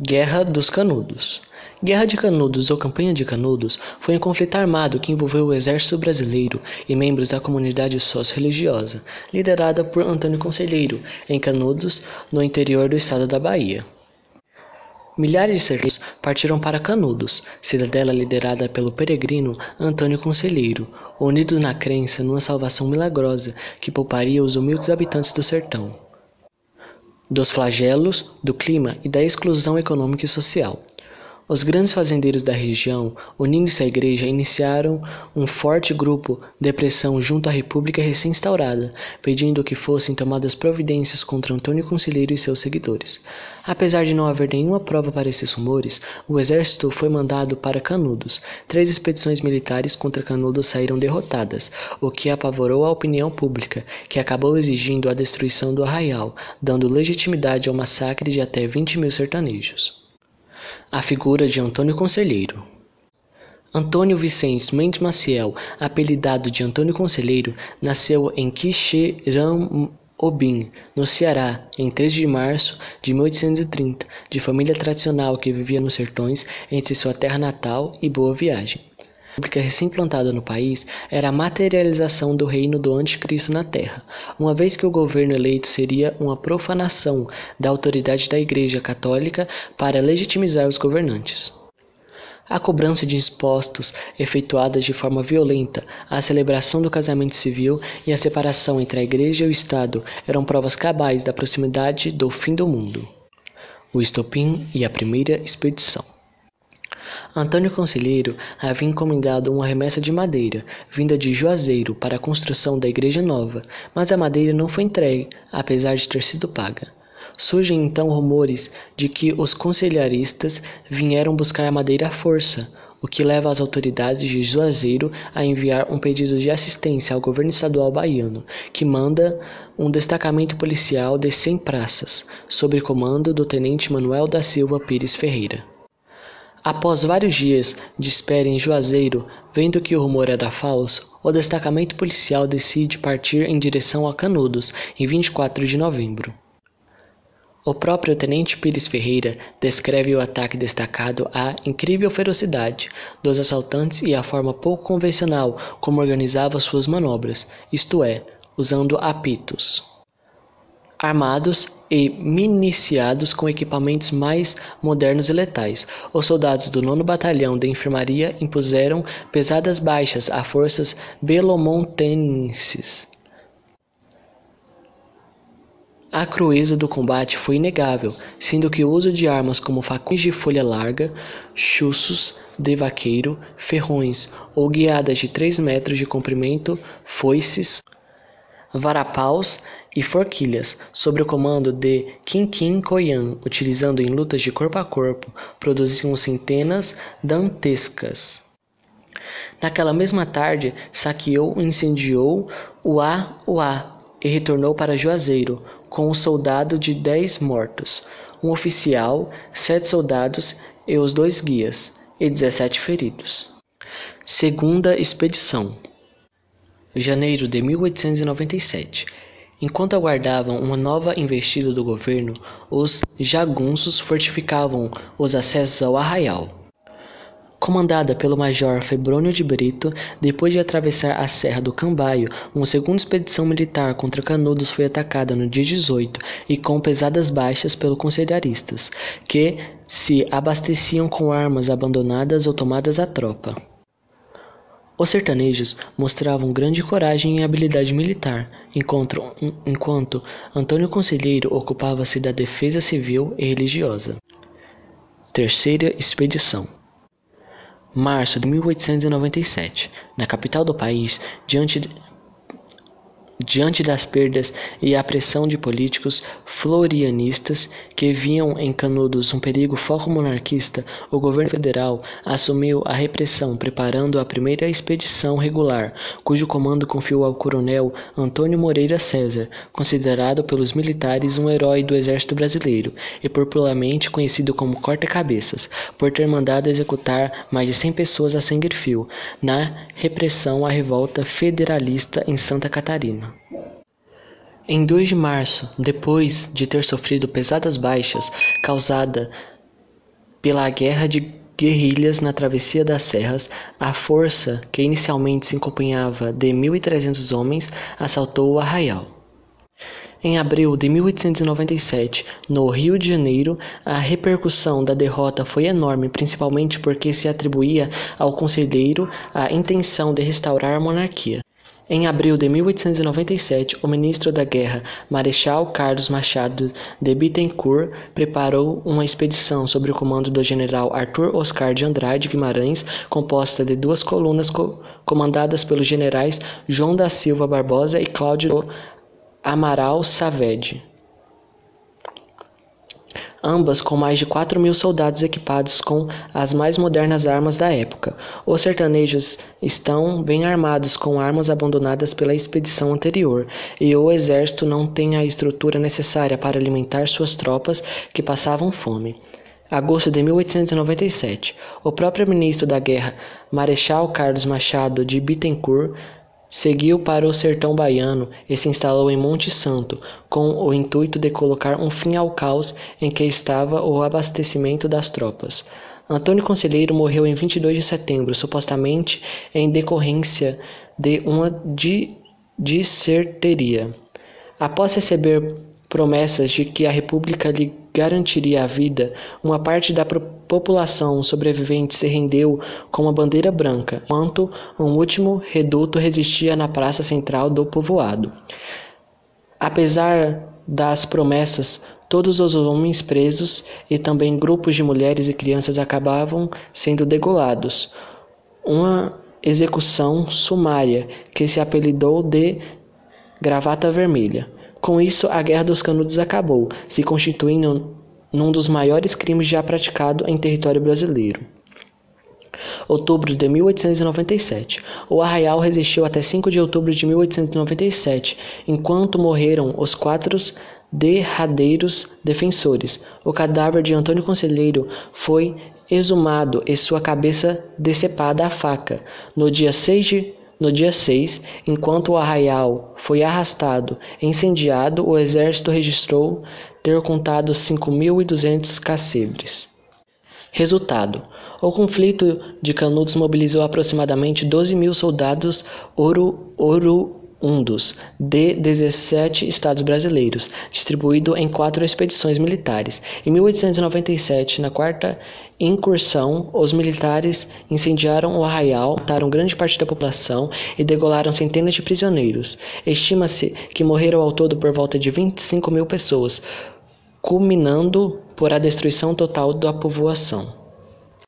Guerra dos Canudos Guerra de Canudos ou Campanha de Canudos foi um conflito armado que envolveu o exército brasileiro e membros da comunidade sócio-religiosa, liderada por Antônio Conselheiro, em Canudos, no interior do estado da Bahia. Milhares de sertões partiram para Canudos, cidadela liderada pelo peregrino Antônio Conselheiro, unidos na crença numa salvação milagrosa que pouparia os humildes habitantes do sertão dos flagelos, do clima e da exclusão econômica e social. Os grandes fazendeiros da região, unindo-se à igreja, iniciaram um forte grupo de pressão junto à república recém-instaurada, pedindo que fossem tomadas providências contra Antônio Conselheiro e seus seguidores. Apesar de não haver nenhuma prova para esses rumores, o exército foi mandado para Canudos. Três expedições militares contra Canudos saíram derrotadas, o que apavorou a opinião pública, que acabou exigindo a destruição do arraial, dando legitimidade ao massacre de até 20 mil sertanejos. A figura de Antônio Conselheiro. Antônio Vicentes Mendes Maciel, apelidado de Antônio Conselheiro, nasceu em Quixeramobim, no Ceará, em 13 de março de 1830, de família tradicional que vivia nos sertões entre sua terra natal e Boa Viagem. A república recém-plantada no país era a materialização do reino do anticristo na terra, uma vez que o governo eleito seria uma profanação da autoridade da Igreja Católica para legitimizar os governantes. A cobrança de impostos efetuada de forma violenta, a celebração do casamento civil e a separação entre a Igreja e o Estado eram provas cabais da proximidade do fim do mundo. O estopim e a primeira expedição. Antônio Conselheiro havia encomendado uma remessa de madeira, vinda de Juazeiro, para a construção da igreja nova, mas a madeira não foi entregue, apesar de ter sido paga. Surgem então rumores de que os conselharistas vieram buscar a madeira à força, o que leva as autoridades de Juazeiro a enviar um pedido de assistência ao governo estadual baiano, que manda um destacamento policial de 100 praças, sob comando do tenente Manuel da Silva Pires Ferreira. Após vários dias de espera em Juazeiro, vendo que o rumor era falso, o destacamento policial decide partir em direção a Canudos em 24 de novembro. O próprio tenente Pires Ferreira descreve o ataque destacado a incrível ferocidade dos assaltantes e a forma pouco convencional como organizava suas manobras, isto é, usando apitos armados e municiados com equipamentos mais modernos e letais. Os soldados do 9 Batalhão de Enfermaria impuseram pesadas baixas a forças belomontenses. A crueza do combate foi inegável, sendo que o uso de armas como facões de folha larga, chuços de vaqueiro, ferrões ou guiadas de 3 metros de comprimento, foices, varapaus e forquilhas, sob o comando de Quinquim Coyan, utilizando em lutas de corpo a corpo, produziam centenas dantescas. Naquela mesma tarde, saqueou e incendiou o A e retornou para Juazeiro, com um soldado de dez mortos, um oficial, sete soldados e os dois guias, e dezessete feridos. Segunda Expedição Janeiro de 1897 Enquanto aguardavam uma nova investida do governo, os jagunços fortificavam os acessos ao arraial. Comandada pelo major Febrônio de Brito, depois de atravessar a Serra do Cambaio, uma segunda expedição militar contra Canudos foi atacada no dia 18 e com pesadas baixas pelos conselharistas, que se abasteciam com armas abandonadas ou tomadas à tropa. Os sertanejos mostravam grande coragem e habilidade militar, enquanto, Antônio Conselheiro ocupava-se da defesa civil e religiosa. Terceira Expedição Março de 1897. Na capital do país, diante Diante das perdas e a pressão de políticos florianistas que viam em Canudos um perigo foco monarquista, o governo federal assumiu a repressão, preparando a primeira expedição regular, cujo comando confiou ao coronel Antônio Moreira César, considerado pelos militares um herói do exército brasileiro e popularmente conhecido como Corta-Cabeças, por ter mandado executar mais de 100 pessoas a sangue frio na repressão à revolta federalista em Santa Catarina. Em 2 de março, depois de ter sofrido pesadas baixas causada pela guerra de guerrilhas na travessia das serras, a força, que inicialmente se acompanhava de 1.300 homens, assaltou o arraial. Em abril de 1897, no Rio de Janeiro, a repercussão da derrota foi enorme, principalmente porque se atribuía ao conselheiro a intenção de restaurar a monarquia. Em abril de 1897, o ministro da Guerra, Marechal Carlos Machado de Bittencourt, preparou uma expedição sob o comando do general Arthur Oscar de Andrade Guimarães, composta de duas colunas co comandadas pelos generais João da Silva Barbosa e Cláudio Amaral Saavedra, ambas com mais de quatro mil soldados equipados com as mais modernas armas da época. Os sertanejos estão bem armados com armas abandonadas pela expedição anterior, e o exército não tem a estrutura necessária para alimentar suas tropas que passavam fome. Agosto de 1897. O próprio ministro da Guerra, Marechal Carlos Machado de Bittencourt, Seguiu para o sertão baiano e se instalou em Monte Santo, com o intuito de colocar um fim ao caos em que estava o abastecimento das tropas. Antônio Conselheiro morreu em 22 de setembro, supostamente em decorrência de uma di disserteria. Após receber promessas de que a República lhe garantiria a vida, uma parte da população sobrevivente se rendeu com uma bandeira branca, enquanto um último reduto resistia na praça central do povoado. Apesar das promessas, todos os homens presos e também grupos de mulheres e crianças acabavam sendo degolados. Uma execução sumária que se apelidou de Gravata Vermelha. Com isso, a Guerra dos Canudos acabou, se constituindo num dos maiores crimes já praticado em território brasileiro. Outubro de 1897. O arraial resistiu até 5 de outubro de 1897, enquanto morreram os quatro derradeiros defensores. O cadáver de Antônio Conselheiro foi exumado e sua cabeça decepada à faca no dia 6 de no dia 6, enquanto o arraial foi arrastado e incendiado, o exército registrou ter contado 5.200 cacebres. Resultado: o conflito de Canudos mobilizou aproximadamente 12 mil soldados ouro, ouro undos de 17 estados brasileiros, distribuído em quatro expedições militares. Em 1897, na quarta incursão, os militares incendiaram o arraial, mataram grande parte da população e degolaram centenas de prisioneiros. Estima-se que morreram ao todo por volta de 25 mil pessoas, culminando por a destruição total da povoação.